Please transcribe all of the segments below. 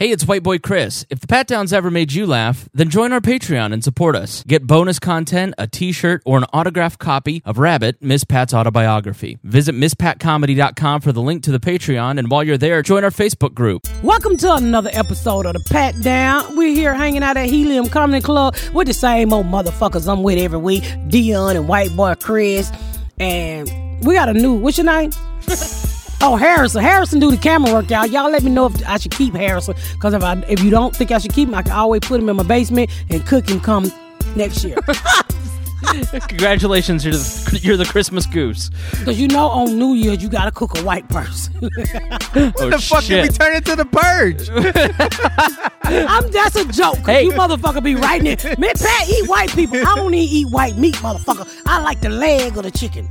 Hey, it's White Boy Chris. If the Pat Downs ever made you laugh, then join our Patreon and support us. Get bonus content, a t shirt, or an autographed copy of Rabbit, Miss Pat's autobiography. Visit MissPatComedy.com for the link to the Patreon, and while you're there, join our Facebook group. Welcome to another episode of the Pat Down. We're here hanging out at Helium Comedy Club with the same old motherfuckers I'm with every week, Dion and White Boy Chris. And we got a new, what's your name? Oh, Harrison. Harrison do the camera work, y'all. Y'all let me know if I should keep Harrison. Because if I if you don't think I should keep him, I can always put him in my basement and cook him come next year. Congratulations, you're the, you're the Christmas goose. Because you know on New Year's you gotta cook a white person. Oh, the fuck did we shit. turn into the purge? I'm that's a joke. Hey. you motherfucker be writing it. Man, Pat eat white people. I don't even eat white meat, motherfucker. I like the leg of the chicken.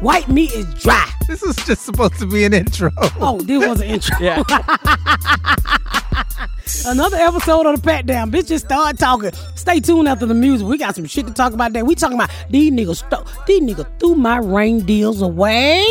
White meat is dry. this was just supposed to be an intro. Oh, this was an intro. Yeah. Another episode of the Pat Down. Bitch, just start talking. Stay tuned after the music. We got some shit to talk about there. We talking about these niggas. Sto- these niggas threw my rain deals away.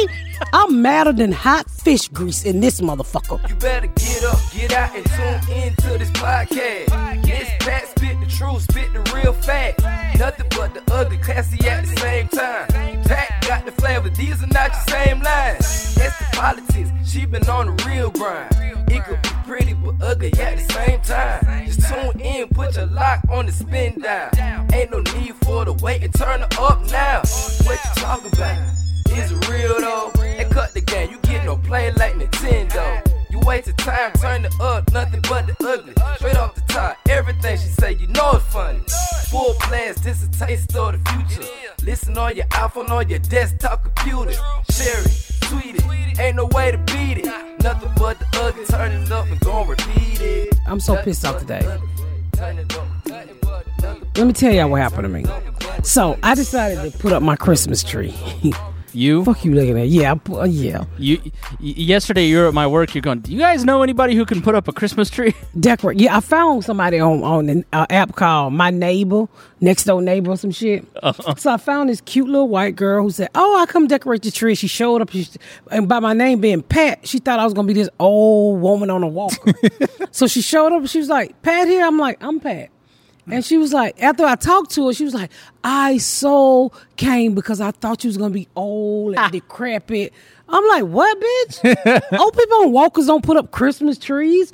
I'm madder than hot fish grease in this motherfucker. You better get up, get out, and tune into this podcast. This Pat spit the truth, spit the real fact. Nothing but the ugly, classy at the same time. Pat got the flavor, these are not your same lines. That's the politics, she been on the real grind. It could be pretty but ugly at the same time. Just tune in, put your lock on the spin down. Ain't no need for the wait and turn it up now. What you talking about? Is it real though? And cut the game, you get no play like Nintendo. You wasted time, turn it up, nothing but the ugly. Straight off the top, everything she say, you know it's funny. Full blast, this a taste of the future. Listen on your iPhone, on your desktop computer. Share it, tweet it, ain't no way to beat it. Nothing but the ugly, turn it up and gon' repeat it. I'm so pissed off today. Turn it up, nothing but the ugly. Let me tell y'all what happened to me. So I decided to put up my Christmas tree. You, Fuck you looking at? Yeah, I yeah. you, y- yesterday you were at my work. You're going. Do you guys know anybody who can put up a Christmas tree? Decorate. Yeah, I found somebody on on an uh, app called My Neighbor, Next Door Neighbor, or some shit. So I found this cute little white girl who said, "Oh, I come decorate the tree." She showed up, she, and by my name being Pat, she thought I was gonna be this old woman on a walker. so she showed up. She was like, "Pat here." I'm like, "I'm Pat." And she was like, after I talked to her, she was like, I so came because I thought you was gonna be old and decrepit. I'm like, what, bitch? old people on walkers don't put up Christmas trees.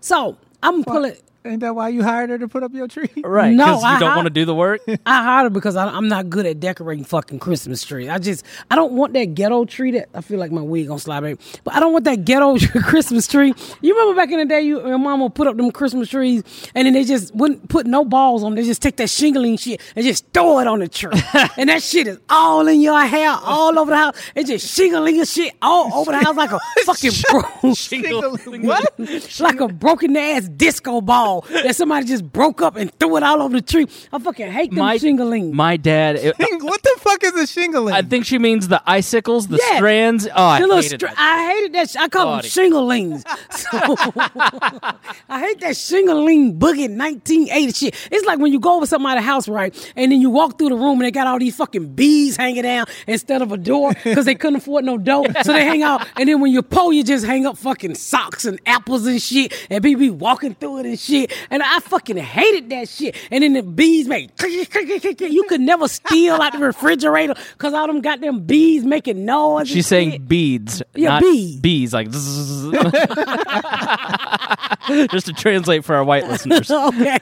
So I'm pulling. Ain't that why you hired her to put up your tree? Right. No, Because you I- don't I- want to do the work. I hired her because I, I'm not good at decorating fucking Christmas tree. I just I don't want that ghetto tree. That I feel like my wig gonna slide back, but I don't want that ghetto Christmas tree. You remember back in the day, you your mama would put up them Christmas trees, and then they just wouldn't put no balls on. them. They just take that shingling shit and just throw it on the tree, and that shit is all in your hair, all over the house. It's just shingling and shit all over the house like a fucking bro. what? like a broken ass disco ball that somebody just broke up and threw it all over the tree. I fucking hate them My shingling. my dad. it- what the fuck is a shingling? I think she means the icicles, the Yeah. strands. Oh, I The little hated str- that. I hated that. Sh- I call them Body. shinglings. So, I hate that shingling boogie 1980 shit. It's like when you go over somebody's house, right, and then you walk through the room and they got all these fucking bees hanging down instead of a door because they couldn't afford no door, so they hang out. And then when you pull, you just hang up fucking socks and apples and shit, and people be walking through it and shit. And I fucking hated that shit. And then the bees make you could never steal out the refrigerator because all them goddamn bees making noise. She's saying shit. beads, Yeah, not bees. bees, like. just to translate for our white listeners. okay.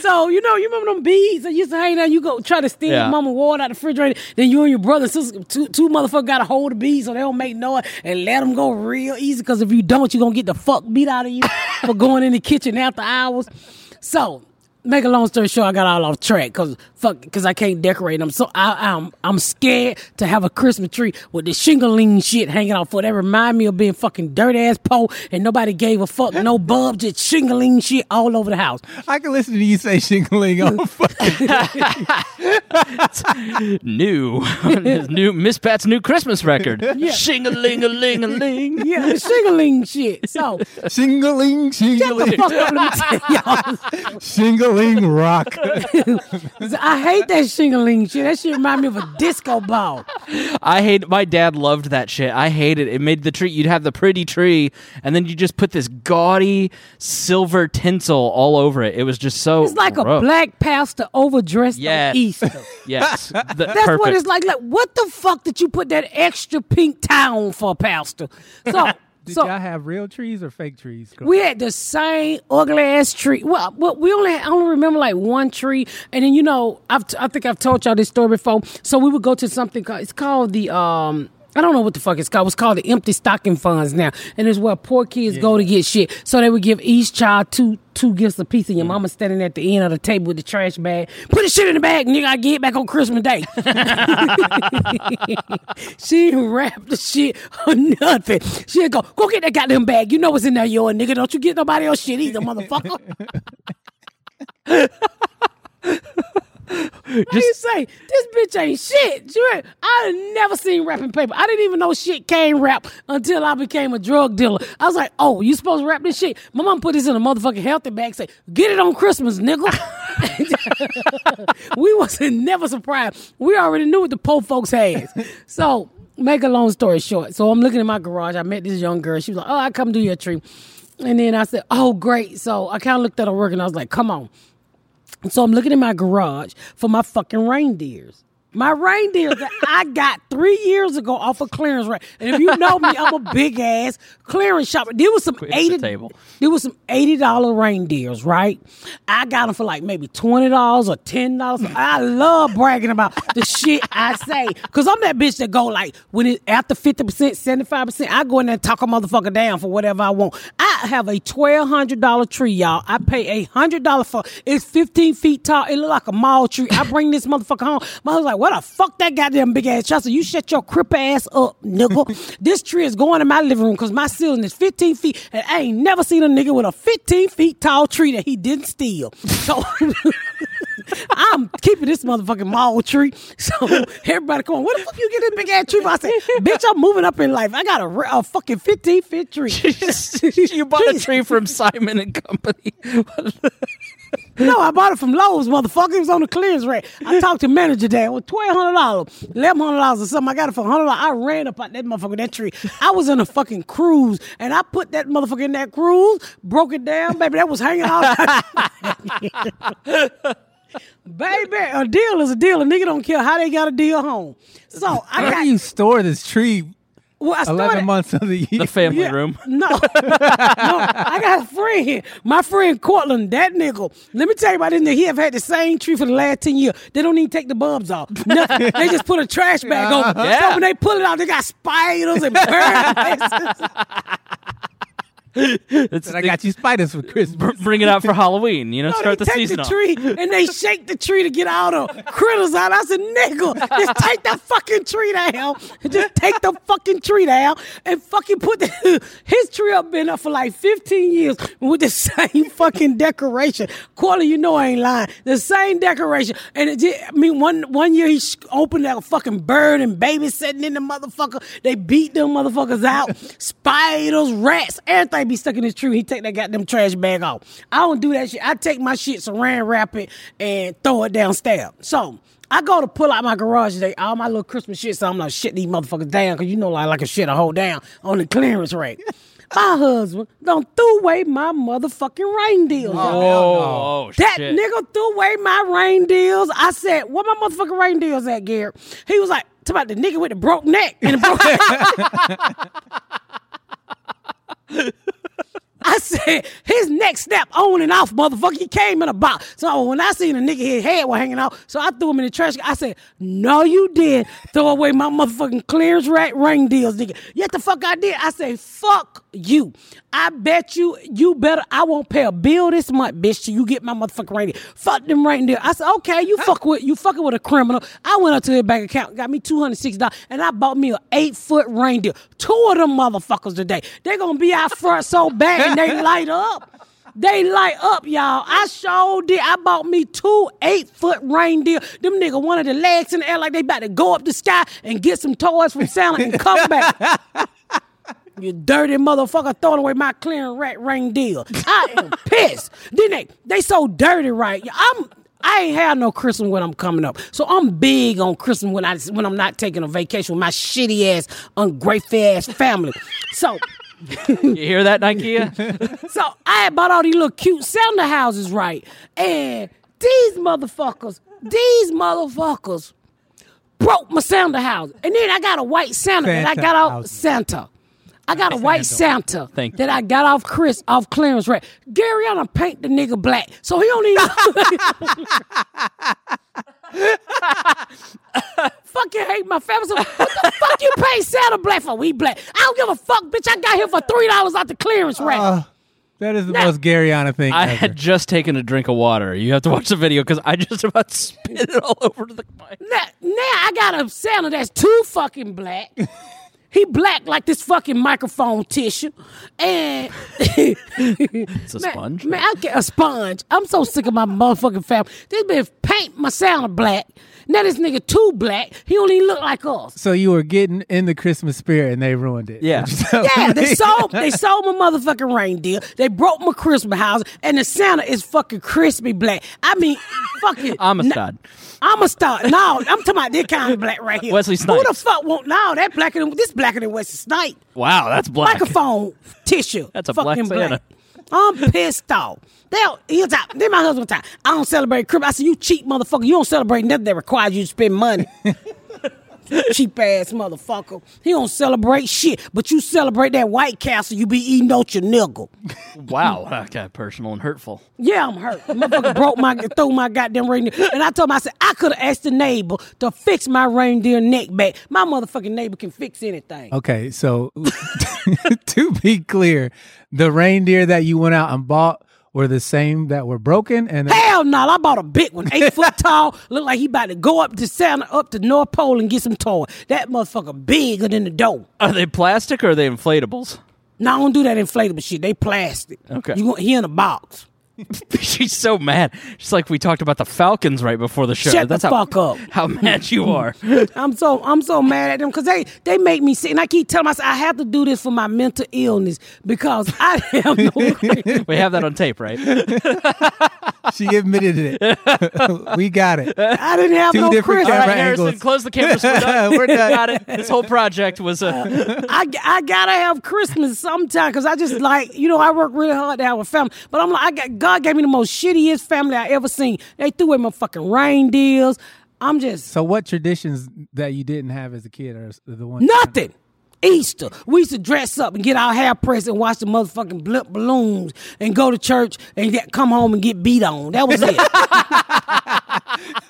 So, you know, you remember them bees that used to hang there, you go try to steal Yeah. your mama water out the refrigerator, then you and your brother and sister, two, two motherfuckers got to hold the bees so they don't make noise and let them go real easy because if you don't, you're going to get the fuck beat out of you for going in the kitchen after hours. So, make a long story short, I got all off track because fuck, because I can't decorate them. So I, I'm I'm scared to have a Christmas tree with the shingling shit hanging off. For that remind me of being fucking dirt ass po, and nobody gave a fuck, no bulb, just shingling shit all over the house. I can listen to you say shingling on fucking. new, new Miss Pat's new Christmas record. Shing a ling a ling a ling. Yeah, the shingling shit. So Shingling, shut the shingling, fuck up. Let me tell y'all. shingling rock. I hate that shingling shit. That shit remind me of a disco ball. I hate. My dad loved that shit. I hated it. It made the tree. You'd have the pretty tree, and then you just put this gaudy silver tinsel all over it. It was just so. It's like a black pastor overdressed Yes. on Easter. Yes, The- That's perfect. what it's like. Like, what the fuck did you put that extra pink tie on for, Pastor? So, Did so y'all have real trees or fake trees? we had the same ugly ass tree. Well, well we only I only remember like one tree, and then you know I've I think I've told y'all this story before. So we would go to something called it's called the um. I don't know what the fuck it's called. It's called the empty stocking funds now, and it's where poor kids go to get shit. So they would give each child two two gifts a piece, and your mama standing at the end of the table with the trash bag. Put the shit in the bag, nigga. I get back on Christmas Day. she didn't the shit or nothing. She'd go, go get that goddamn bag. You know what's in there, yo, nigga. Don't you get nobody else shit either, motherfucker. What you say? This bitch ain't shit. I never seen wrapping paper. I didn't even know shit came wrapped until I became a drug dealer. I was like, oh, you supposed to wrap this shit? My mom put this in a motherfucking healthy bag. Say, get it on Christmas, nigga. we wasn't never surprised. We already knew what the poor folks had. So, make a long story short. So I'm looking in my garage. I met this young girl. She was like, oh, I come do your tree. And then I said, oh, great. So I kind of looked at her work and I was like, come on. So I'm looking in my garage for my fucking reindeers. My reindeers that I got three years ago off of clearance right. And if you know me, I'm a big ass clearance shopper. There was some Quit the eighty table. There was some eighty dollar reindeers, right? I got them for like maybe twenty dollars or ten dollars. I love bragging about the shit I say because I'm that bitch that go like when it after fifty percent, seventy five percent, I go in there and talk a motherfucker down for whatever I want. I have a twelve hundred dollar tree, y'all. I pay a hundred dollar for it's fifteen feet tall. It look like a mall tree. I bring this motherfucker home. My husband's like, what the fuck that goddamn big ass said, you shut your crip ass up, nigga. this tree is going in my living room because my ceiling is 15 feet and I ain't never seen a nigga with a 15 feet tall tree that he didn't steal. So I'm keeping this motherfucking mall tree. So everybody come on, what the fuck you get this big ass tree? for? I said, bitch, I'm moving up in life. I got a, a fucking 15 feet tree. you bought a tree from Simon and Company. No, I bought it from Lowe's, motherfucker. It was on the clearance rack. I talked to manager there. It was twelve hundred dollars, eleven hundred dollars or something. I got it for hundred dollars. I ran up out that motherfucker that tree. I was in a fucking cruise, and I put that motherfucker in that cruise, broke it down, baby. That was hanging out. baby, a deal is a deal. A nigga don't care how they got a deal home. So I Where got. do you store this tree? well, I started, Eleven months of the year. The family Yeah. room. No, no, I got a friend. My friend Cortland, that nigga. Let me tell you about this nigga. He have had the same tree for the last 10 years. They don't even take the bulbs off. Nothing. they just put a trash bag over. Yeah. So when they pull it out, they got spiders and birds. And I got you spiders for Christmas. bring it out for Halloween. You know, No, start the take season the off. tree and they shake the tree to get all the critters out. I said, nigga, just take that fucking tree down. Just take the fucking tree down and fucking put the, his tree up been up for like 15 years with the same fucking decoration. Corley, you know I ain't lying. The same decoration. And it just, I mean, one one year he sh- opened that fucking bird and baby sitting in the motherfucker. They beat them motherfuckers out. Spiders, rats, everything be stuck in his tree. He take that goddamn trash bag off. I don't do that shit. I take my shit, saran wrap it, and throw it downstairs. So I go to pull out my garage today, all my little Christmas shit. So I'm like, shit these motherfuckers down, cause you know like like a shit I hold down on the clearance rack. My husband don't threw away my motherfucking rain y'all. Oh, oh, That shit. nigga threw away my rain deals. I said, "What my motherfucking rain deals at, Garrett?" He was like, "Talk about the nigga with the broke neck and the broke." I said, his neck snapped on and off, motherfucker. He came in a box. So when I seen a nigga, his head was hanging out. So I threw him in the trash. I said, no, you did. Throw away my motherfucking clearance rack reindeers, nigga. Yet the fuck I did. I said, fuck you. I bet you, you better, I won't pay a bill this month, bitch, till you get my motherfucking reindeer. Fuck them reindeer. I said, okay, you fuck with, you fucking with a criminal. I went up to his bank account, got me $260, and I bought me an eight foot reindeer. Two of them motherfuckers today. They're gonna be out front so bad and they light up. They light up, y'all. I sure did. I bought me two eight foot reindeer. Them nigga wanted the legs in the air like they about to go up the sky and get some toys from Santa and come back. You dirty motherfucker throwing away my clearing rat reindeer. I am pissed. Then they they so dirty, right? I'm I ain't had no Christmas when I'm coming up. So I'm big on Christmas when I when I'm not taking a vacation with my shitty ass, ungrateful ass family. So You hear that, Nikea? so I bought all these little cute Santa houses, right? And these motherfuckers, these motherfuckers broke my Santa house. And then I got a white Santa, that I got off. Santa. I got a white Santa Thank that I got off Chris off clearance right. Gary, I done paint the nigga black, so he don't even. Fucking hate my family. So what the fuck you pay Santa black for? We black. I don't give a fuck, bitch. I got here for three dollars out the clearance rack. Uh, that is the Now- most Garyana thing I ever. had just taken a drink of water. You have to watch the video because I just about spit it all over the mic. Now, now I got a Santa that's too fucking black. he black like this fucking microphone tissue, and It's a sponge. Man, I get a sponge. I'm so sick of my motherfucking family. This bitch paint my Santa black. Now this nigga too black. He don't even look like us. so you were getting in the Christmas spirit and they ruined it. Yeah. Yeah, they sold they sold my motherfucking reindeer. They broke my Christmas house, and the Santa is fucking crispy black. I mean, fucking. Amistad. I'm a star. No, I'm talking about this kind of black right here. Wesley Snipe. Who the fuck won't? No, that blacker than this blacker than Wesley Snipe. Wow, that's black. Microphone tissue. That's a black fucking Santa. I'm pissed off. They he'll talk. Then my husband talk. I don't celebrate Christmas. I said, you cheap motherfucker. You don't celebrate nothing that requires you to spend money. cheap ass motherfucker. He don't celebrate shit, but you celebrate that White Castle. You be eating out your nigga. Wow, that got personal and hurtful. Yeah, I'm hurt. Motherfucker broke my threw my goddamn reindeer. And I told him, I said, I could have asked the neighbor to fix my reindeer neck back. My motherfucking neighbor can fix anything. Okay, so to be clear, the reindeer that you went out and bought were the same that were broken, and Hell no, I bought a big one, eight foot tall. Look like he about to go up to Santa, up to North Pole and get some toy. That motherfucker bigger than the dough. Are they plastic or are they inflatables? No, I don't do that inflatable shit. They plastic. Okay. You want he in a box. She's so mad. She's like we talked about the Falcons right before the show. Shut That's the how, fuck up. How mad you are. I'm so I'm so mad at them because they they make me sick. And I keep telling myself I have to do this for my mental illness because I have no we have that on tape, right? She admitted it. we got it. I didn't have Two no different Christmas. All right, Harrison, angles. close the cameras. We're done. We're done. Got it. This whole project was uh, I, I gotta have Christmas sometime because I just like you know I work really hard to have a family, but I'm like I got God gave me the most shittiest family I ever seen. They threw away my fucking reindeers. I'm just So, what traditions that you didn't have as a kid are the ones? nothing. Easter, we used to dress up and get our hair pressed and watch the motherfucking blimp balloons and go to church and get, come home and get beat on. That was it.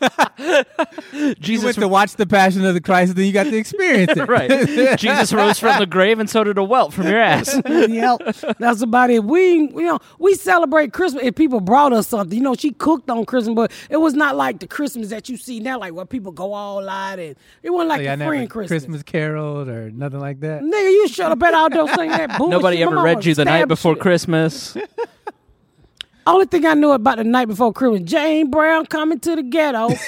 You Jesus. went to watch the Passion of the Christ, and then you got to experience it. right. Jesus rose from the grave, and so did a welt from your ass. yep, that's about it. We, you know, we celebrate Christmas if people brought us something. You know, she cooked on Christmas, but it was not like the Christmas that you see now, like where people go all out and it wasn't like So, y'all the friend Christmas. Christmas caroled or nothing like that. Nigga, you shut up out there singing that bullshit. Nobody ever read you the night before. Christmas. Only thing I knew about the night before Christmas, Jane Brown coming to the ghetto.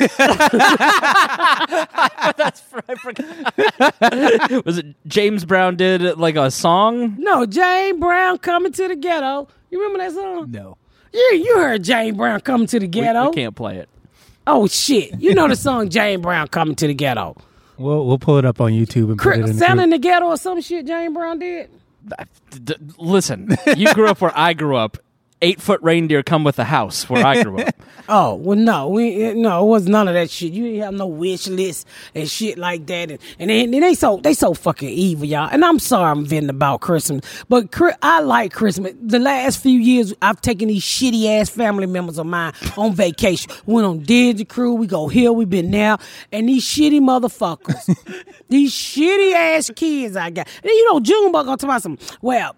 That's I forgot. Was it James Brown did like a song? no, Jane Brown coming to the ghetto. You remember that song? No. Yeah, you heard Jane Brown coming to the We, ghetto. we can't play it. Oh shit, you know the song Jane Brown coming to the ghetto. We'll we'll pull it up on YouTube and put it in Chris, the Santa group. in the ghetto or some shit Jane Brown did. D- d- listen, you grew up where I grew up. Eight foot reindeer come with a house where I grew up. Oh well, no, we no, it was none of that shit. You didn't have no wish list and shit like that, and and they, and they so they so fucking evil, y'all. And I'm sorry I'm venting about Christmas, but I like Christmas. The last few years, I've taken these shitty ass family members of mine on vacation. Went on Digi Crew. We go here. We been there, and these shitty motherfuckers, these shitty ass kids I got. And you know, Junebug gonna talk about some. Well.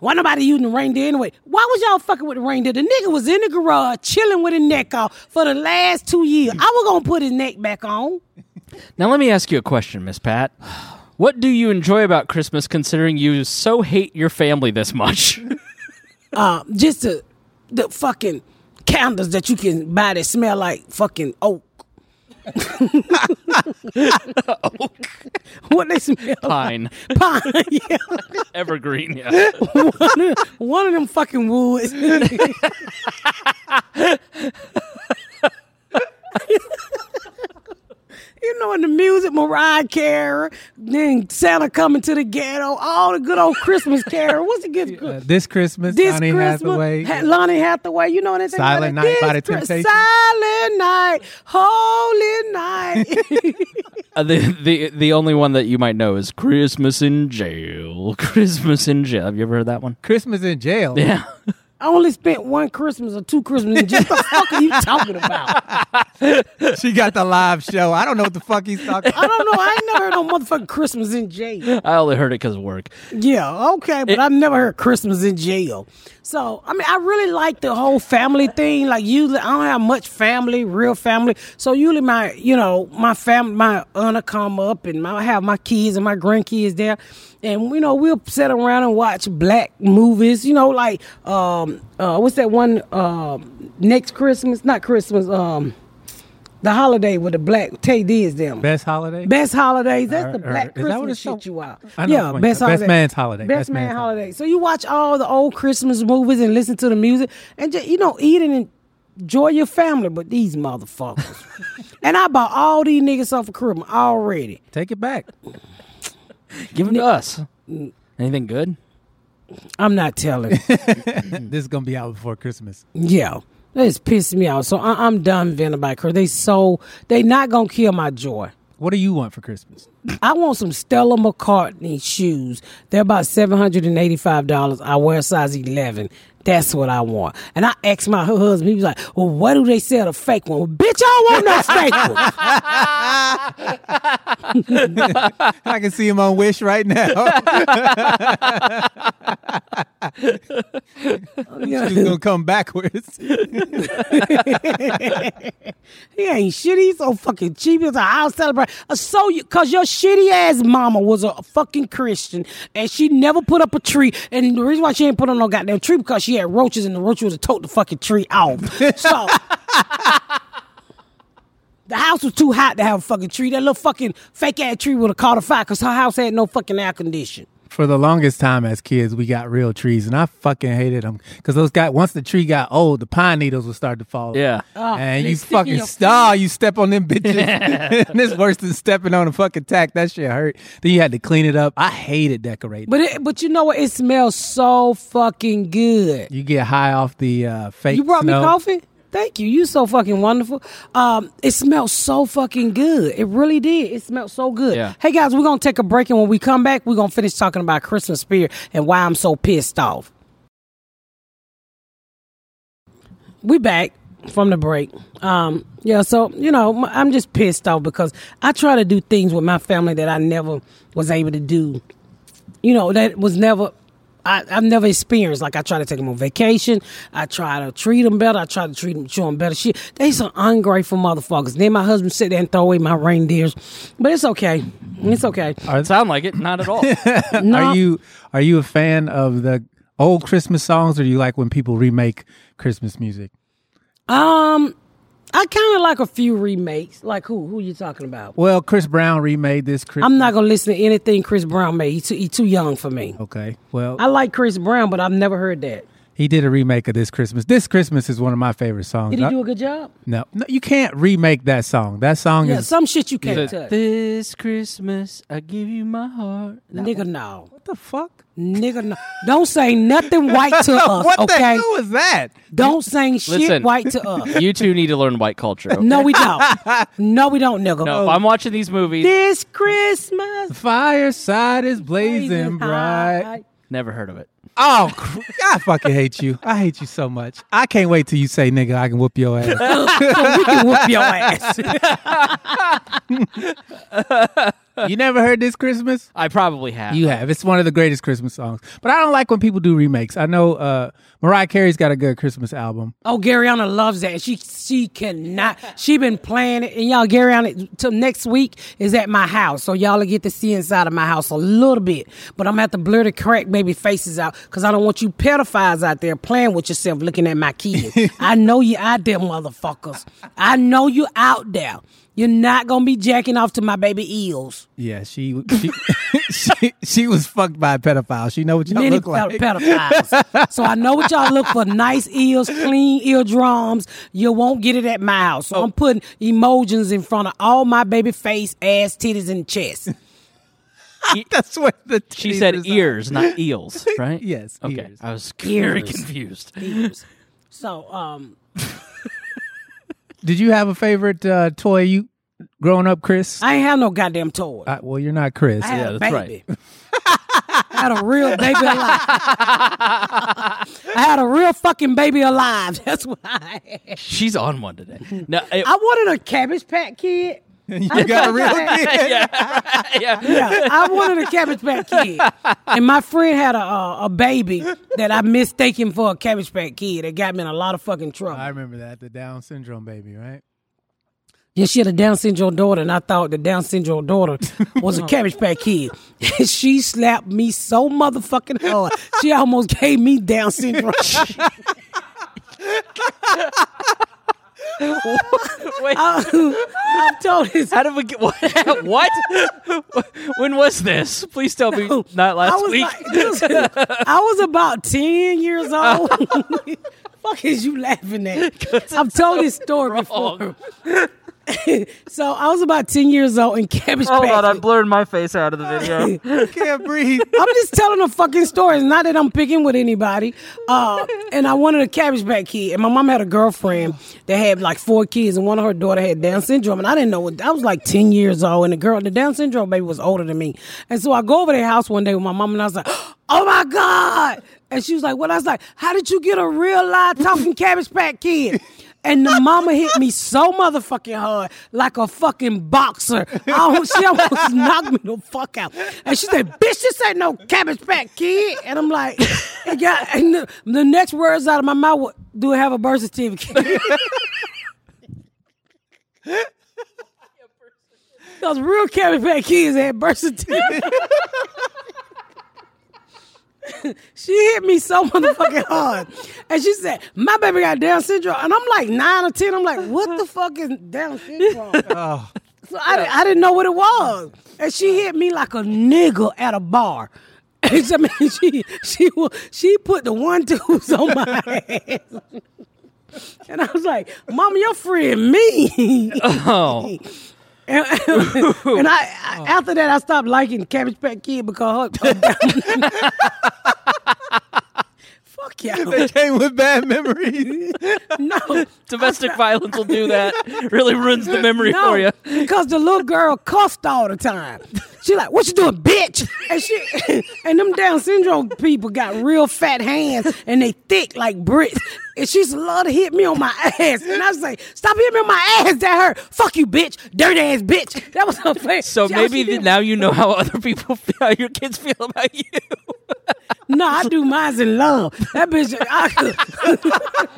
Why nobody using the reindeer anyway? Why was y'all fucking with the reindeer? The nigga was in the garage chilling with his neck off for the last two years. I was gonna put his neck back on. Now let me ask you a question, Miss Pat. What do you enjoy about Christmas considering you so hate your family this much? Uh, just to the fucking candles that you can buy that smell like fucking oak. what they smell? Pine, Pine. Yeah. evergreen. Yeah. one, of, one of them fucking woods. You know, in the music, Mariah Carey, then Santa coming to the ghetto, all the good old Christmas carol. What's the good? Uh, this Christmas, this Donny Christmas, Hathaway. Ha- Lonnie Hathaway, you know anything Silent about Night it? by the Chris- Temptations? Silent night, holy night. Uh, the the the only one that you might know is Christmas in Jail. Christmas in Jail. Have you ever heard that one? Christmas in jail. Yeah. I only spent one Christmas or two Christmases. Just what the fuck are you talking about? she got the live show. I don't know what the fuck he's talking. About. I don't know. I ain't never heard no motherfucking Christmas in jail. I only heard it because of work. Yeah, okay, but I've never heard Christmas in jail. So, I mean, I really like the whole family thing. Like, usually, I don't have much family, real family. So, usually, my, you know, my family, my aunt will come up and I have my kids and my grandkids there. And, you know, we'll sit around and watch black movies, you know, like, um, uh, what's that one, um, next Christmas? Not Christmas, um, the holiday with the black Taye Diggs them. Best holiday. Best holidays. That's Or- the black is that what Christmas it's shit you out. I know yeah, which one. best Best man's holiday. Best, Best man man's holiday. So you watch all the old Christmas movies and listen to the music and just you know eat and enjoy your family. But these motherfuckers, and I bought all these niggas off of Christmas already. Take it back. Give it to us. Anything good? I'm not telling. this is gonna be out before Christmas. yeah. Just pissed me off. So I- I'm done venting about Christmas. They so they not gonna kill my joy. What do you want for Christmas? I want some Stella McCartney shoes. They're about seven hundred and eighty-five dollars. I wear a size eleven. That's what I want. And I asked my husband. He was like, "Well, why do they sell the fake one?" Well, bitch, I don't want no fake one. I can see him on Wish right now. He's gonna come backwards. He ain't shit. He's so fucking cheap. It's a house celebrate. Uh, so you, cause your shitty ass mama was a fucking Christian and she never put up a tree. And the reason why she ain't put on no goddamn tree because she had roaches and the roaches would have took the fucking tree off. So the house was too hot to have a fucking tree. That little fucking fake ass tree would have caught a fire because her house had no fucking air condition. For the longest time as kids, we got real trees, and I fucking hated them because those guys. Once the tree got old, the pine needles would start to fall. Yeah. and you fucking star, you step on them bitches. and it's worse than stepping on a fucking tack. That shit hurt. Then you had to clean it up. I hated decorating. But it, but you know what? It smells so fucking good. you get high off the uh, fake. You brought snow. me coffee? Thank you. You so fucking wonderful. Um, it smelled so fucking good. It really did. It smelled so good. Yeah. Hey guys, we're gonna take a break and when we come back, we're gonna finish talking about Christmas spirit and why I'm so pissed off. We back from the break. Um, yeah, so you know, I'm just pissed off because I try to do things with my family that I never was able to do. You know, that was never. I, I've never experienced. Like I try to take them on vacation. I try to treat them better. I try to treat them, show them better shit. They some ungrateful motherfuckers. Then my husband sit there and throw away my reindeers, but it's okay. It's okay. Sound like it? Not at all. No. Are you are you a fan of the old Christmas songs, or do you like when people remake Christmas music? Um, I kind of like a few remakes. Like who? Who you talking about? Well, Chris Brown remade this Christmas. I'm not gonna listen to anything Chris Brown made. He's too, he too young for me. Okay. Well, I like Chris Brown, but I've never heard that. He did a remake of this Christmas. This Christmas is one of my favorite songs. Did he do a good job? no, no, you can't remake that song. That song Yeah, is some shit you can't touch. this Christmas, I give you my heart. Nigga, no. what the fuck? Nigga, no. Don't say nothing white to us, what the okay? hell was that? Don't say shit Listen. white to us. You two need to learn white culture. okay? No, we don't. No, we don't, nigga. No, if I'm watching these movies. This Christmas, The fireside is blazing blazing bright. high. Never heard of it. Oh, cr- I fucking hate you. I hate you so much. I can't wait till you say, "Nigga, I can whoop your ass." We can whoop your ass. you never heard this Christmas? I probably have. You have. It's one of the greatest Christmas songs. But I don't like when people do remakes. I know uh, Mariah Carey's got a good Christmas album. Oh, Garyana loves that. She she cannot. She been playing it, and y'all Garyana till next week is at my house, so y'all will get to see inside of my house a little bit. But I'm gonna have to blur the crack baby faces out because I don't want you pedophiles out there playing with yourself, looking at my kids. I know you out there, motherfuckers. I know you out there. You're not gonna be jacking off to my baby eels. Yeah, she she she, she was fucked by a pedophile. She know what y'all Many look like. pedophiles. so I know what y'all look for: nice ears, clean eardrums. You won't get it at my house. So I'm putting emojis in front of all my baby face, ass, titties, and chest. That's what the She said is. ears, not eels, right? Yes, Okay. ears. I was very Ears. confused. Ears. So um, Did you have a favorite uh, toy you growing up, Chris? I ain't have no goddamn toy. Uh, well, you're not Chris. I had a that's baby. I had a real baby alive. I had a real fucking baby alive. That's what I had. She's on one today. No, it- I wanted a Cabbage Patch kid. you got a real kid. yeah. Yeah, I wanted a Cabbage Patch kid, and my friend had a a, a baby that I mistaken for a Cabbage Patch kid. It got me in a lot of fucking trouble. I remember that the Down syndrome baby, right? Yeah, she had a Down syndrome daughter, and I thought the Down syndrome daughter was a Cabbage Patch kid. And she slapped me so motherfucking hard, she almost gave me Down syndrome. Wait, I'm told this. how did we get what? what? when was this? Please tell me not I last was week. like, this- I was about ten years old. Fuck is you laughing at? I've told this story before. so I was about ten years old in Cabbage Patch. Hold on, I blurred my face out of the video. Can't breathe. I'm just telling a fucking story. It's not that I'm picking with anybody. Uh, and I wanted a cabbage patch kid. And my mom had a girlfriend that had like four kids, and one of her daughter had Down syndrome. And I didn't know what I was like 10 years old, and the girl, the Down syndrome baby was older than me. And so I go over their house one day with my mom, and I was like, oh my God. And she was like, what? I was like, how did you get a real live talking cabbage patch kid? And the mama hit me so motherfucking hard, like a fucking boxer. I she almost knocked me the fuck out. And she said, "Bitch, this ain't no cabbage patch kid." And I'm like, and got, and the, the next words out of my mouth, were, "Do I have a birth certificate?" Those real cabbage patch kids had birth certificates. she hit me so motherfucking hard. And she said, My baby got Down syndrome. And I'm like nine or 10. I'm like, What the fuck is Down syndrome? Oh. So I, I didn't know what it was. And she hit me like a nigga at a bar. And I mean, she, she, she put the one twos on my ass. And I was like, Mama, your friend me. Oh, And, and I, I- oh. after that, I stopped liking Cabbage Patch Kid because her, her fuck y'all. They came with bad memories. No, domestic violence will do that. Really ruins the memory for you. because the little girl cussed all the time. She like, "What you doing, bitch?" And she and them Down syndrome people got real fat hands and they thick like bricks. And she used to love to hit me on my ass. And I was like, "Stop hitting me on my ass, that hurt. Fuck you, bitch, dirty ass bitch." That was her face. So She- oh, maybe she th- did- now you know how other people feel, how your kids feel about you. No, I do mines in love. That bitch. I,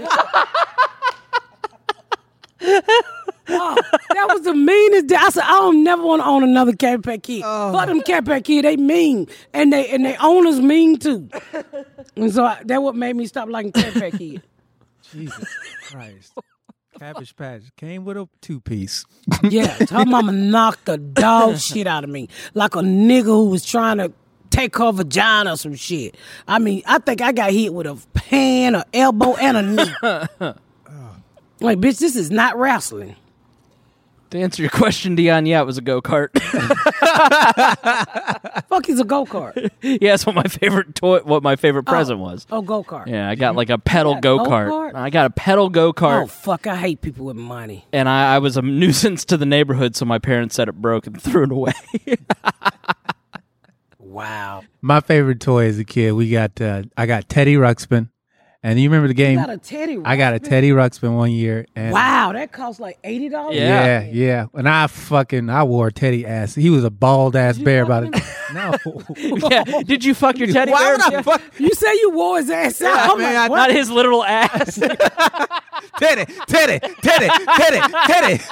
Oh, that was the meanest. day. I said I don't never want to own another cat pet kid. Oh. Fuck them cat pet kid. They mean, and they and they owners mean too. And so I, that what made me stop liking cat pet kid. Jesus Christ. Cabbage Patch came with a two piece. Yeah, her mama knocked the dog shit out of me like a nigga who was trying to take her vagina or some shit. I mean, I think I got hit with a pan, a elbow, and a knee. like, bitch, this is not wrestling. To answer your question, Dion, yeah, it was a go kart. Fuck is a go kart. yeah, that's what my favorite toy, what my favorite present oh, was. Oh, go kart. Yeah, I got like a pedal go go-kart? I got a pedal go kart. Oh kart, fuck! I hate people with money. and I, I was a nuisance to the neighborhood, so my parents said it broke and threw it away. Wow. My favorite toy as a kid, we got uh, I got Teddy Ruxpin, And you remember the game? got a Teddy I got a Teddy Ruxpin one year. And Wow, that cost like eighty dollars. Yeah. Yeah, yeah. And I fucking I wore Teddy ass. He was a bald ass bear about it. No. yeah. Did you fuck your teddy Why bear? would I Yeah. fuck You say you wore his ass out. I'm man, like, I- what? Not his literal ass. Teddy, Teddy, Teddy, Teddy, Teddy.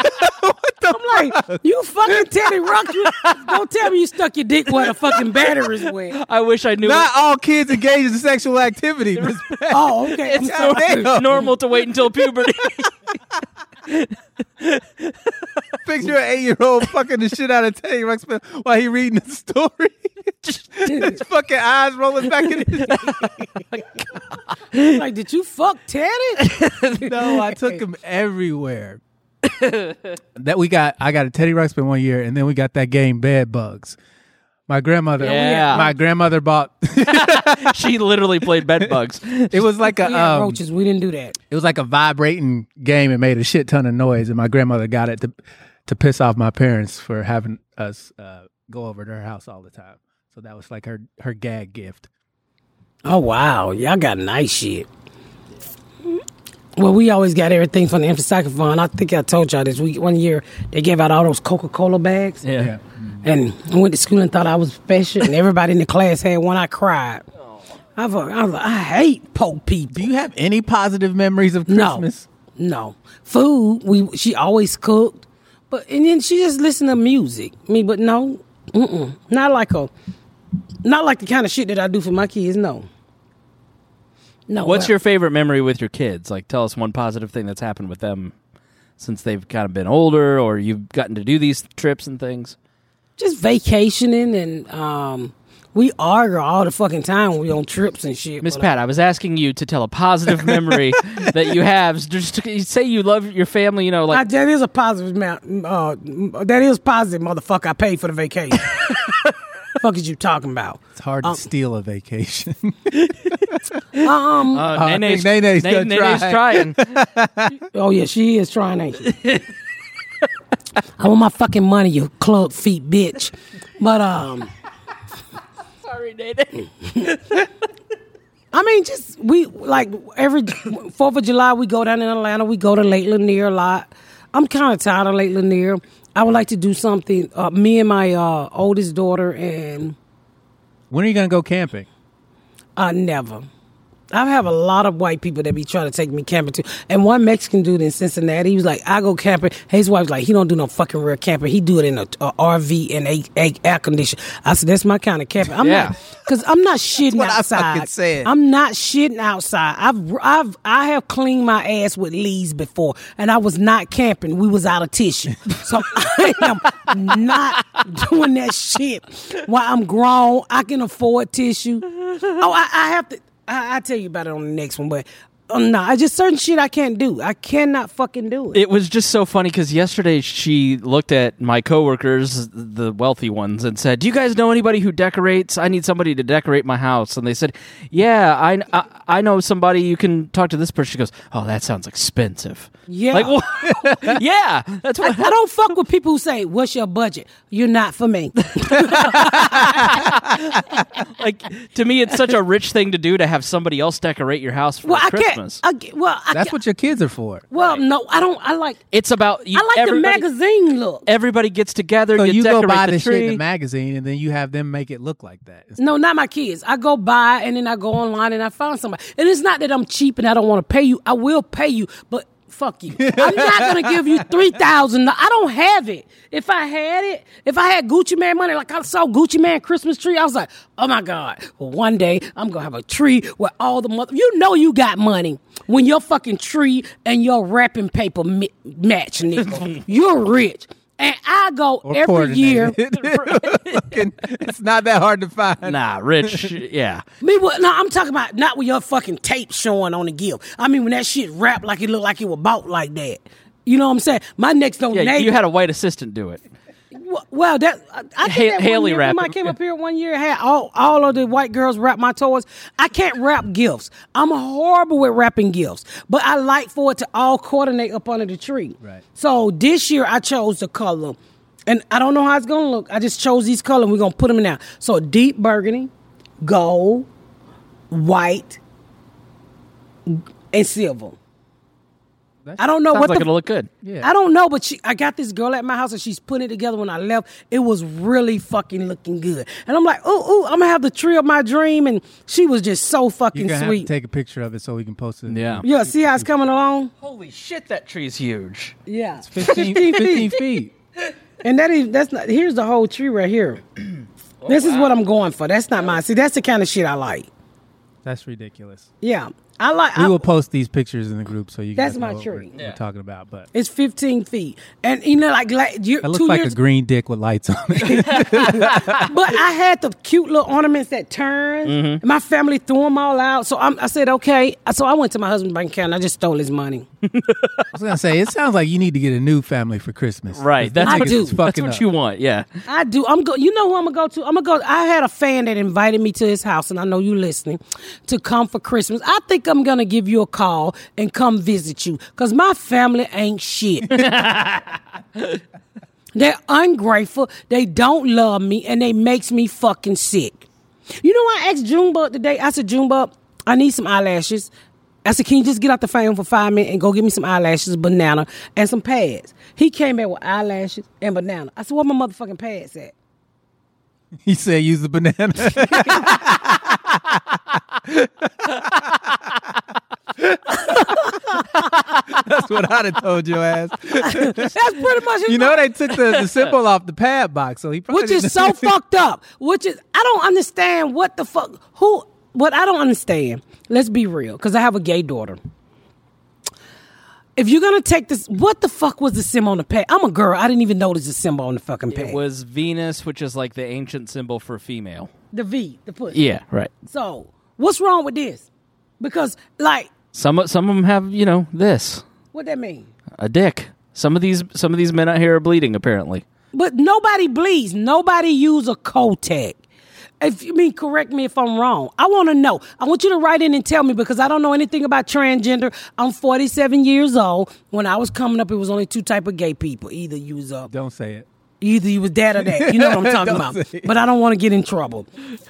I'm like, you fucking Teddy Ruck. You, don't tell me you stuck your dick where the fucking batteries went. I wish I knew. Not all kids engage in sexual activity. Miss Pat. Oh, okay. I'm it's sorry. it's normal to wait until puberty. Picture an eight-year-old fucking the shit out of Teddy Ruxpin while he reading the story. his fucking eyes rolling back in his head. like, did you fuck Teddy? No, I took him everywhere. that we got I got a Teddy Ruxpin one year and then we got that game Bed Bugs. My grandmother Yeah. my grandmother bought she literally played bed bugs. it was like a We had um, roaches. We didn't do that. it was like a vibrating game It made a shit ton of noise and my grandmother got it to to piss off my parents for having us uh, go over to her house all the time. So that was like her her gag gift. Oh wow, y'all got nice shit. Well, we always got everything from the empty saxophone. I think I told y'all this. We one year they gave out all those Coca Cola bags, Yeah. And I went to school and thought I was special, and everybody in the class had one. I cried. I was, I was like, I hate poor people. Do you have any positive memories of No, Christmas? no food. We she always cooked, but and then she just listened to music. Me, but no, mm-mm, not like a, not like the kind of shit that I do for my kids. No, no. What's uh, your favorite memory with your kids? Like, tell us one positive thing that's happened with them since they've kind of been older, or you've gotten to do these trips and things. Just vacationing and um we argue all the fucking time when we on trips and shit. Miss but, uh, Pat, I was asking you to tell a positive memory that you have. Just to, say you love your family, you know, I, like that is a positive. Uh, that is positive, motherfucker. I paid for the vacation. fuck is you talking about? It's hard to steal a vacation. Um. uh, I Nene's, think Nene's Nene- still Nene's trying. Oh yeah, she is trying, ain't she? I want my fucking money, you club feet bitch. But um, Sorry, Nene. I mean, just we like every Fourth of July we go down in Atlanta. We go to Lake Lanier a lot. I'm kind of tired of Lake Lanier. I would like to do something. Uh, me and my uh, oldest daughter and when are you gonna go camping? uh, never. I have a lot of white people that be trying to take me camping too. And one Mexican dude in Cincinnati, he was like, I go camping. His wife's like, he don't do no fucking real camping. He do it in a, a RV and a, a air condition. I said, that's my kind of camping. I'm Yeah. not, cause I'm not shitting I outside. said. I'm not shitting outside. I've, I've, I have cleaned my ass with leaves before and I was not camping. We was out of tissue. So I am not doing that shit while I'm grown. I can afford tissue. Oh, I, I have to. I, I'll tell you about it on the next one, but um, no, I just certain shit I can't do. I cannot fucking do it. It was just so funny because yesterday she looked at my coworkers, the wealthy ones, and said, "Do you guys know anybody who decorates? I need somebody to decorate my house." And they said, "Yeah, I, I, I know somebody. You can talk to this person." She goes, "Oh, that sounds expensive." Yeah. like what? yeah, that's I, what. I don't fuck with people who say, "What's your budget?" You're not for me. like to me, it's such a rich thing to do to have somebody else decorate your house for well, I Christmas. Can't. I, well, I That's what your kids are for. Well, no, I don't. I like. it's about you, I like the magazine look. Everybody gets together. So you, you go buy the the shit in the magazine and then you have them make it look like that. It's- No, not my kids. I go buy and then I go online and I find somebody. And it's not that I'm cheap and I don't want to pay you. I will pay you, but fuck you. I'm not gonna give you three thousand. I don't have it. If I had it, if I had Gucci Mane money, like I saw Gucci Mane Christmas tree, I was like, oh my god. Well, one day I'm gonna have a tree where all the mother. You know you got money when your fucking tree and your wrapping paper mi- match, nigga. You're rich. And I go or every year. it's not that hard to find. Nah, rich. yeah. Me, what? No, I'm talking about not with your fucking tape showing on the gift. I mean, when that shit wrapped like it looked like it was bought like that. You know what I'm saying? My next door Yeah, neighbor. you had a white assistant do it. Well- that I, Ha- that Haley year. Remember I came up here one year, had all all of the white girls wrap my toys. I can't wrap gifts. I'm horrible with wrapping gifts, but I like for it to all coordinate up under the tree. Right. So this year I chose the color, and I don't know how it's gonna look. I just chose these colors. We're gonna put them in now. So deep burgundy, gold, white, and silver. I don't know Sounds what like the it'll look good. Yeah. I don't know, but she, I got this girl at my house and she's putting it together when I left. It was really fucking looking good. And I'm like, oh, oh, I'm gonna have the tree of my dream. And she was just so You're fucking gonna have sweet. to take a picture of it so we can post it. in the Yeah. group. yeah, see how it's coming along? Holy shit, that tree's huge. Yeah. 15, 15 feet. And that is that's not here's the whole tree right here. Oh, this is what I'm going for. That's not mine. See, that's the kind of shit I like. That's ridiculous. Yeah. I like We I, will post these pictures in the group so you. That's my tree. We're, Yeah. we're talking about, but it's 15 feet. And you know, like, like you, it looks two like years a green dick with lights on it. But I had the cute little ornaments that turn. Mm-hmm. My family threw them all out. So I'm, I said, okay. So I went to my husband's bank account and I just stole his money. I was gonna say it sounds like you need to get a new family for Christmas. Right. That's I what, do. that's what up. you want. Yeah. I do. I'm go. You know who I'm gonna go to? I'm gonna go. I had a fan that invited me to his house, and I know you listening to come for Christmas. I think I'm gonna give you a call and come visit you because my family ain't shit. They're ungrateful. They don't love me, and they makes me fucking sick. You know, I asked Junebug today. I said, Junebug, I need some eyelashes. I said, can you just get out the phone for five minutes and go get me some eyelashes, banana, and some pads? He came back with eyelashes and banana. I said, where my motherfucking pads at? He said use the banana. That's what I'd have told your ass. That's pretty much You know they took the, the symbol off the pad box, so he probably which is so fucked up. Which is I don't understand what the fuck who what I don't understand. Let's be real, because I have a gay daughter. If you're gonna take this, what the fuck was the symbol on the pad? I'm a girl. I didn't even notice the symbol on the fucking pad. It was Venus, which is like the ancient symbol for female. the V, the push. Yeah, right. So what's wrong with this? Because like, Some some of them have, you know, this what that mean? a dick. Some of these some of these men out here are bleeding. Apparently, But nobody bleeds. Nobody use a Kotex. If you mean correct me if I'm wrong. I want to know. I want you to write in and tell me because I don't know anything about transgender. I'm 47 years old. When I was coming up, it was only two type of gay people. Either you was a Don't say it. Either you was that or that. You know what I'm talking about. say. But I don't want to get in trouble.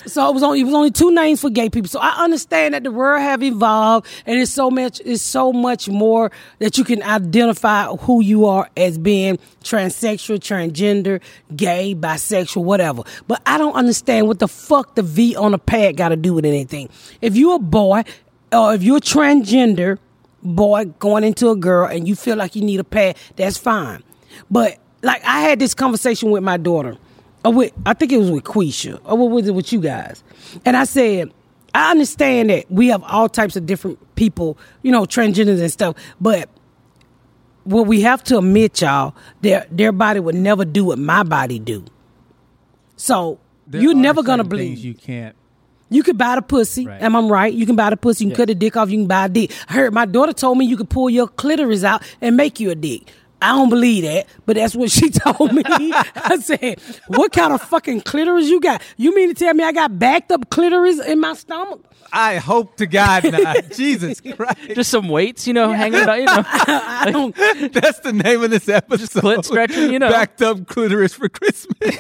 So it was only it was only two names for gay people. So I understand that the world have evolved and it's so much it's so much more that you can identify who you are as being transsexual, transgender, gay, bisexual, whatever. But I don't understand what the fuck the V on a pad got to do with anything. If you're a boy or if you're a transgender boy going into a girl and you feel like you need a pad, that's fine. But like I had this conversation with my daughter, or with I think it was with Quisha, or what was it with you guys? And I said, I understand that we have all types of different people, you know, transgenders and stuff, but what we have to admit, y'all, their their body would never do what my body do. So There you're never gonna bleed. You can't. You could buy the pussy. Right. Am I right? You can buy the pussy. You can cut the dick off. You can buy a dick. I heard my daughter told me you could pull your clitoris out and make you a dick. I don't believe that, but that's what she told me. I said, "What kind of fucking clitoris you got? You mean to tell me I got backed up clitoris in my stomach?" I hope to God not. Jesus Christ. just some weights, you know, hanging out. You know, I don't. That's the name of this episode. clit stretching, you know. Backed up clitoris for Christmas.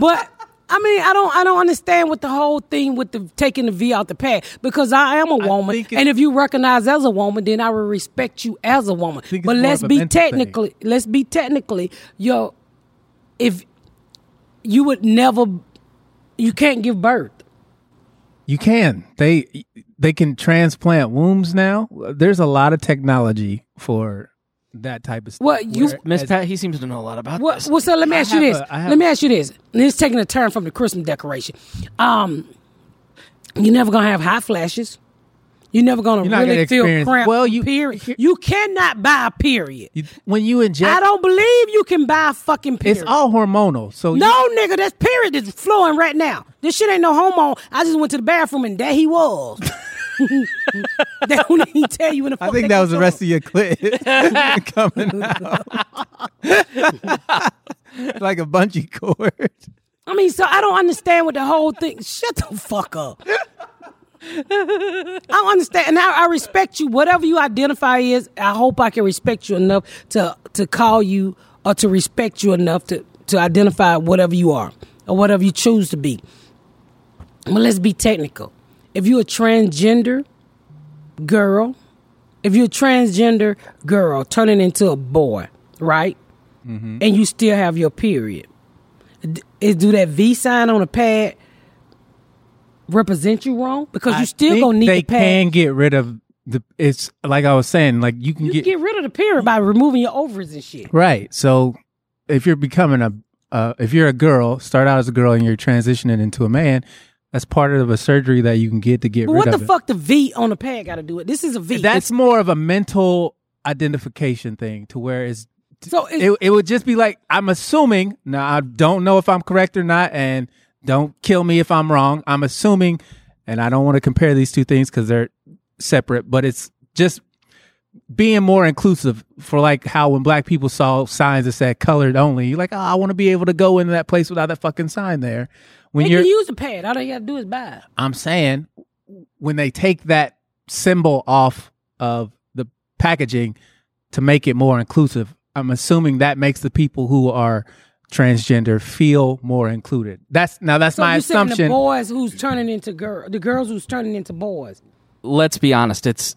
But I mean, I don't. I don't understand what the whole thing with the taking the V out the pad because I am a woman, and if you recognize as a woman, then I will respect you as a woman. But let's be mental thing. technically. Let's be technically. Yo, if you would never, you can't give birth. You can. They they can transplant wombs now. There's a lot of technology for that type of stuff. Well, you- Where- Miss Pat, he seems to know a lot about What? this. Well, so let me I ask you this. a- I have- let me ask you this. And it's taking a turn from the Christmas decoration. Um, you're never gonna have hot flashes. You're never gonna You're really gonna feel experience- cramped. well, you- period. You cannot buy a period. you- when you inject, I don't believe you can buy a fucking period. it's all hormonal. So you- no, nigga, that's period is flowing right now. This shit ain't no hormone. I just went to the bathroom and there he was. they don't even tell you in the. I think that was the rest of your clip coming out like a bungee cord. I mean, so I don't understand what the whole thing. Shut the fuck up. I don't understand, and I, I respect you. Whatever you identify as, I hope I can respect you enough to to call you or to respect you enough to to identify whatever you are or whatever you choose to be. But let's be technical. If you're a transgender girl, if you're a transgender girl turning into a boy, right? Mm-hmm. And you still have your period, is do that V sign on a pad represent you wrong? Because you still gonna need they the pad. can get rid of the. It's like I was saying, like you can you get, get rid of the period by removing your ovaries and shit. right. So if you're becoming a, uh, if you're a girl, start out as a girl and you're transitioning into a man, that's part of a surgery that you can get to get But rid what of the it. fuck the V on the pad got to do it? This is a V. That's more of a mental identification thing to where it's so it's, it, it would just be like I'm assuming. Now I don't know if I'm correct or not, and don't kill me if I'm wrong. I'm assuming, and I don't want to compare these two things because they're separate. But it's just being more inclusive for like how when black people saw signs that said colored only, you're like, oh, I want to be able to go into that place without that fucking sign there. When you're, use the pad. All they got to do is buy it. I'm saying when they take that symbol off of the packaging to make it more inclusive, I'm assuming that makes the people who are transgender feel more included. That's now that's So my you saying the assumption. boys who's turning into girl, the girls who's turning into boys. let's be honest, it's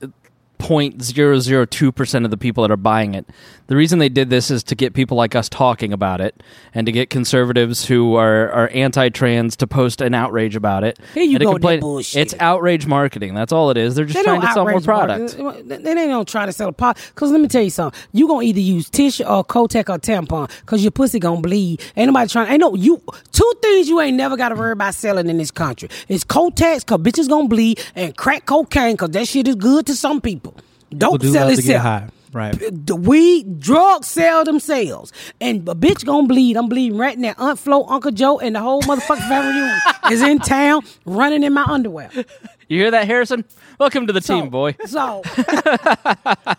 0.002% of the people that are buying it. The reason they did this is to get people like us talking about it and to get conservatives who are, are anti trans to post an outrage about it. Here you and to go complain- bullshit. It's outrage marketing. That's all it is. They're just They trying to sell more product. market. They don't try to sell a pot. Cause let me tell you something. You gonna either use tissue or Kotex or tampon. Cause your pussy gonna bleed. Ain't nobody trying. Ain't no you. Two things you ain't never got to worry about selling in this country. It's Kotex, cause bitches gonna bleed, and crack cocaine, cause that shit is good to some people. Don't do sell love to get itself. high, right? weed drugs sell themselves and a bitch gonna bleed i'm bleeding right now aunt flo uncle joe and the whole motherfucking family is in town running in my underwear You hear that, Harrison? Welcome to the so, team, boy. so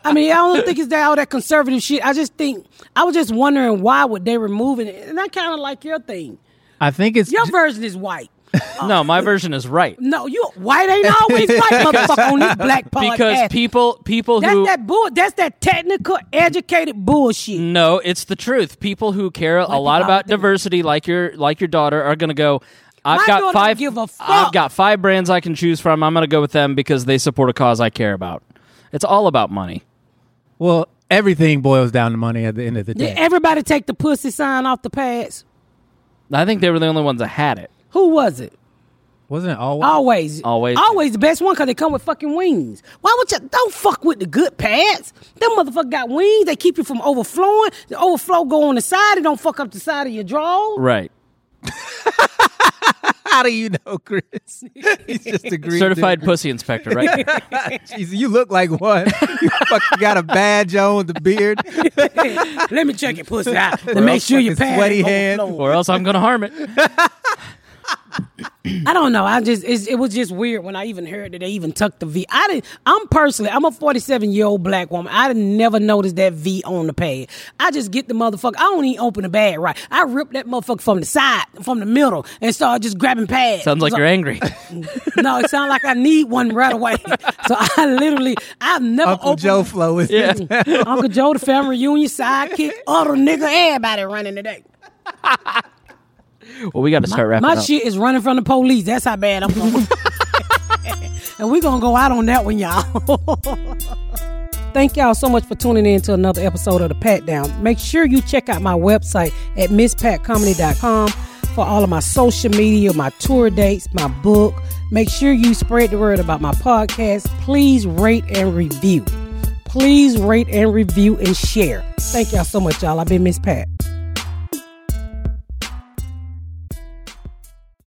i mean i don't think it's that all that conservative shit i just think i was just wondering why would they remove it and i kind of like your thing I think it's your version is white No, my version is right. no you white ain't always white motherfucker on this black podcast Because people people that's who that bull that's that technical educated bullshit No, it's the truth. People who care a lot about out there. diversity, like your like your daughter, are going to go. I've My got five. don't give a fuck. I've got five brands I can choose from. I'm going to go with them because they support a cause I care about. It's all about money. well, everything boils down to money at the end of the day. Did day. everybody take the pussy sign off the pads? I think they were the only ones that had it. Who was it? Wasn't it always? Always, Always. always the best one because they come with fucking wings. Why would you? Don't fuck with the good pads. Them motherfucker got wings. They keep you from overflowing. The overflow go on the side. It don't fuck up the side of your drawers. Right. How do you know, Chris? He's just agreeing. Certified pussy inspector, right? Jeez, you look like one. You fucking got a badge on with the beard. Let me check your pussy out to make sure your fucking pads sweaty hands, or else I'm going to harm it. I don't know. I just it's, it was just weird when I even heard that they even tucked the V. I didn't. I'm personally. I'm a 47 year old black woman. I never noticed that V on the pad. I just get the motherfucker. I don't even open the bag right. I rip that motherfucker from the side, from the middle, and start just grabbing pads. Sounds like So- you're angry. No, it sounds like I need one right away. So I literally, I've never Uncle opened Joe flow is Yeah. Uncle Joe, the family reunion, sidekick, other nigga, everybody running today. Well, we got to start wrapping My up. shit is running from the police. That's how bad I'm going. and we're going to go out on that one, y'all. Thank y'all so much for tuning in to another episode of The Pat Down. Make sure you check out my website at mspatcomedy.com for all of my social media, my tour dates, my book. Make sure you spread the word about my podcast. Please rate and review. Please rate and review and share. Thank y'all so much, y'all. I've been Miss Pat.